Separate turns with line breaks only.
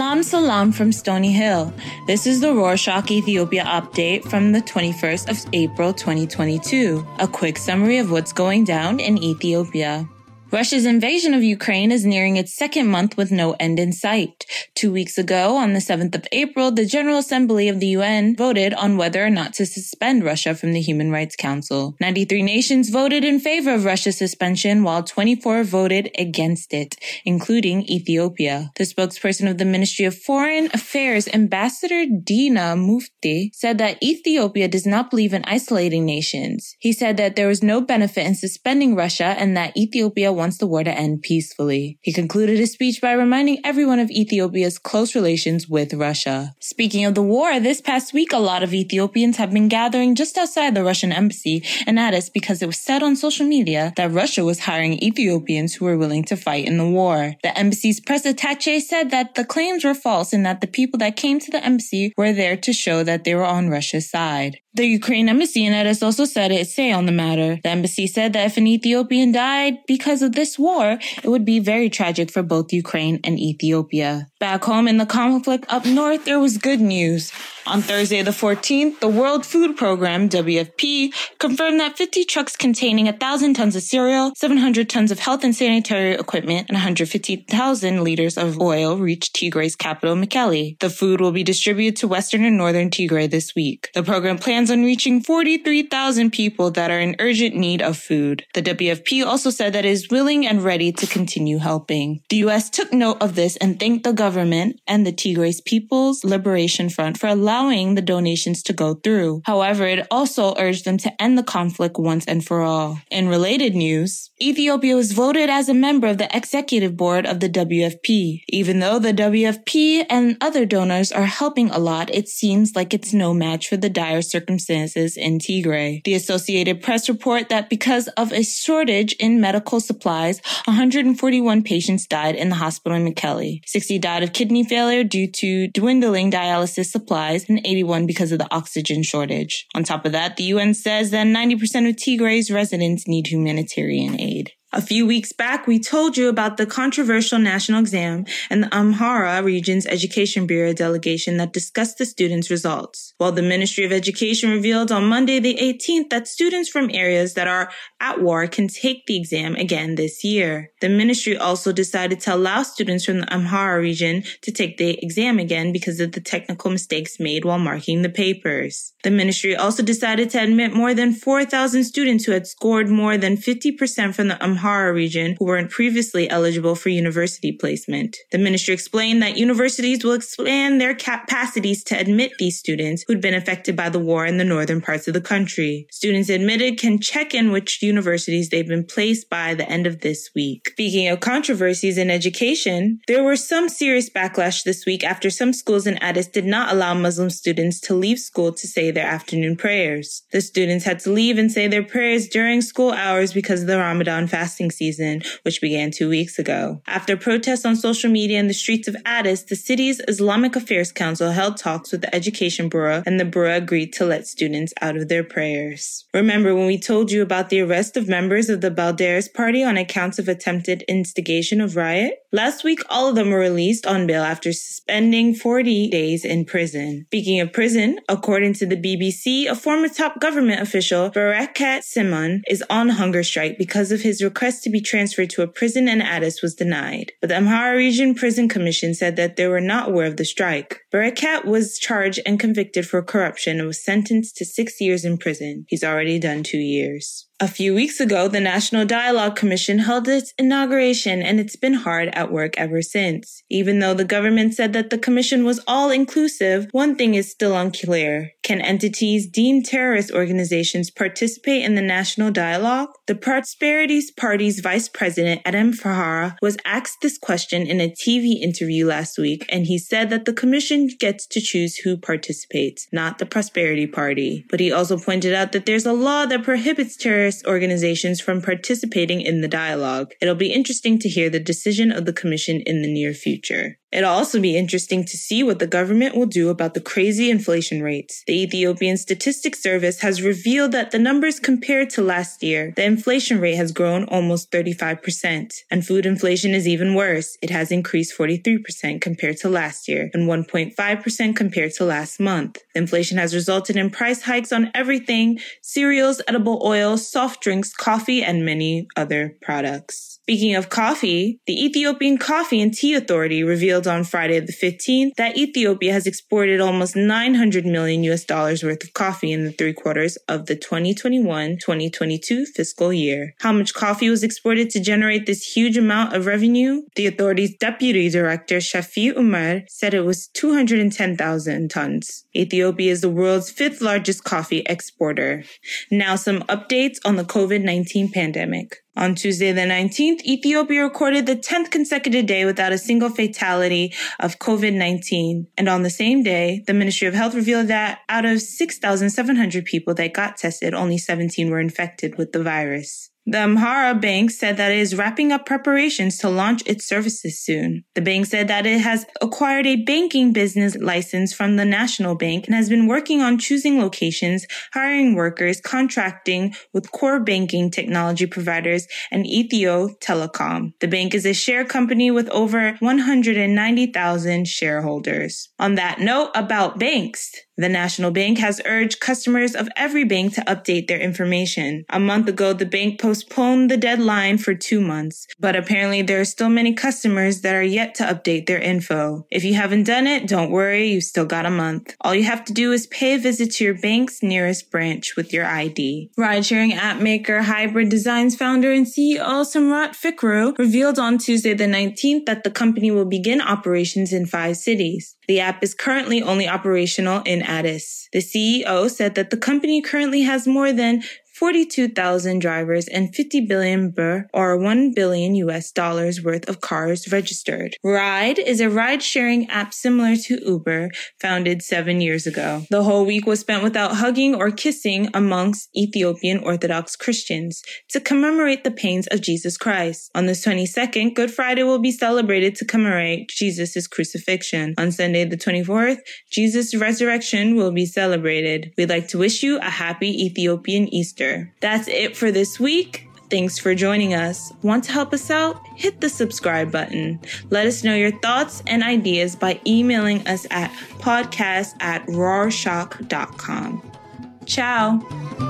Salam salam from Stony Hill. This is the Rorshok Ethiopia update from the 21st of April 2022. A quick summary of what's going down in Ethiopia. Russia's invasion of Ukraine is nearing its second month with no end in sight. Two weeks ago, on the 7th of April, the General Assembly of the UN voted on whether or not to suspend Russia from the Human Rights Council. 93 nations voted in favor of Russia's suspension, while 24 voted against it, including Ethiopia. The spokesperson of the Ministry of Foreign Affairs, Ambassador Dina Mufti, said that Ethiopia does not believe in isolating nations. He said that there was no benefit in suspending Russia and that Ethiopia wants the war to end peacefully. He concluded his speech by reminding everyone of Ethiopia's close relations with Russia. Speaking of the war, this past week, a lot of Ethiopians have been gathering just outside the Russian embassy in Addis because it was said on social media that Russia was hiring Ethiopians who were willing to fight in the war. The embassy's press attache said that the claims were false and that the people that came to the embassy were there to show that they were on Russia's side. The Ukraine embassy in Addis also said its say on the matter. The embassy said that if an Ethiopian died because of this war, it would be very tragic for both Ukraine and Ethiopia. Back home in the conflict up north, there was good news. On Thursday the 14th, the World Food Program, WFP, confirmed that 50 trucks containing 1,000 tons of cereal, 700 tons of health and sanitary equipment, and 150,000 liters of oil reached Tigray's capital, Mekelle. The food will be distributed to western and northern Tigray this week. The program plans on reaching 43,000 people that are in urgent need of food. The WFP also said that it is willing and ready to continue helping. The U.S. took note of this and thanked the government and the Tigray's People's Liberation Front for allowing the donations to go through. However, it also urged them to end the conflict once and for all. In related news, Ethiopia was voted as a member of the executive board of the WFP. Even though the WFP and other donors are helping a lot, it seems like it's no match for the dire circumstances in Tigray. The Associated Press report that because of a shortage in medical supplies, 141 patients died in the hospital in Mekelle. 60 died of kidney failure due to dwindling dialysis supplies and 81 because of the oxygen shortage. On top of that, the UN says that 90% of Tigray's residents need humanitarian aid. A few weeks back, we told you about the controversial national exam and the Amhara region's Education Bureau delegation that discussed the students' results. While the Ministry of Education revealed on Monday the 18th that students from areas that are at war can take the exam again this year. The ministry also decided to allow students from the Amhara region to take the exam again because of the technical mistakes made while marking the papers. The ministry also decided to admit more than 4,000 students who had scored more than 50% from the Amhara Amhara region who weren't previously eligible for university placement. The ministry explained that universities will expand their capacities to admit these students who'd been affected by the war in the northern parts of the country. Students admitted can check in which universities they've been placed by the end of this week. Speaking of controversies in education, there were some serious backlash this week after some schools in Addis did not allow Muslim students to leave school to say their afternoon prayers. The students had to leave and say their prayers during school hours because of the Ramadan fast fasting season, which began two weeks ago. After protests on social media in the streets of Addis, the city's Islamic Affairs Council held talks with the Education Bureau, and the Bureau agreed to let students out of their prayers. Remember when we told you about the arrest of members of the Balderas Party on accounts of attempted instigation of riot? Last week, all of them were released on bail after spending 40 days in prison. Speaking of prison, according to the BBC, a former top government official, Bereket Simon, is on hunger strike because of his request to be transferred to a prison in Addis was denied. But the Amhara Region Prison Commission said that they were not aware of the strike. Bereket was charged and convicted for corruption and was sentenced to six years in prison. He's already done two years. A few weeks ago, the National Dialogue Commission held its inauguration and it's been hard at work ever since. Even though the government said that the commission was all inclusive, one thing is still unclear. Can entities deemed terrorist organizations participate in the national dialogue? The Prosperities Party's vice president, Adem Farah, was asked this question in a TV interview last week, and he said that the commission gets to choose who participates, not the Prosperity Party. But he also pointed out that there's a law that prohibits terrorists organizations from participating in the dialogue. It'll be interesting to hear the decision of the Commission in the near future. It'll also be interesting to see what the government will do about the crazy inflation rates. The Ethiopian Statistics Service has revealed that the numbers compared to last year, the inflation rate has grown almost 35%. And food inflation is even worse. It has increased 43% compared to last year and 1.5% compared to last month. The inflation has resulted in price hikes on everything cereals, edible oil, soft drinks, coffee, and many other products. Speaking of coffee, the Ethiopian Coffee and Tea Authority revealed on Friday the 15th that Ethiopia has exported almost 900 million US dollars worth of coffee in the three quarters of the 2021-2022 fiscal year. How much coffee was exported to generate this huge amount of revenue? The authority's deputy director Shafi Umar said it was 210,000 tons. Ethiopia is the world's fifth largest coffee exporter. Now some updates on the COVID-19 pandemic. On Tuesday the 19th, Ethiopia recorded the 10th consecutive day without a single fatality of COVID-19. And on the same day, the Ministry of Health revealed that out of 6,700 people that got tested, only 17 were infected with the virus. The Amhara Bank said that it is wrapping up preparations to launch its services soon. The bank said that it has acquired a banking business license from the National Bank and has been working on choosing locations, hiring workers, contracting with core banking technology providers and Ethio Telecom. The bank is a share company with over 190,000 shareholders. On that note about banks, the National Bank has urged customers of every bank to update their information. A month ago, the bank postponed the deadline for two months, but apparently there are still many customers that are yet to update their info. If you haven't done it, don't worry, you've still got a month. All you have to do is pay a visit to your bank's nearest branch with your ID. Ride-sharing app maker Hybrid Designs founder and CEO Samrawit Fikru revealed on Tuesday the 19th that the company will begin operations in five cities. The app is currently only operational in Addis. The CEO said that the company currently has more than 42,000 drivers and 50 billion birr or 1 billion US dollars worth of cars registered. Ride is a ride sharing app similar to Uber, founded seven years ago. The whole week was spent without hugging or kissing amongst Ethiopian Orthodox Christians to commemorate the pains of Jesus Christ. On the 22nd, Good Friday will be celebrated to commemorate Jesus' crucifixion. On Sunday the 24th, Jesus' resurrection will be celebrated. We'd like to wish you a happy Ethiopian Easter. That's it for this week. Thanks for joining us. Want to help us out? Hit the subscribe button. Let us know your thoughts and ideas by emailing us at podcast at rorshok.com. Ciao.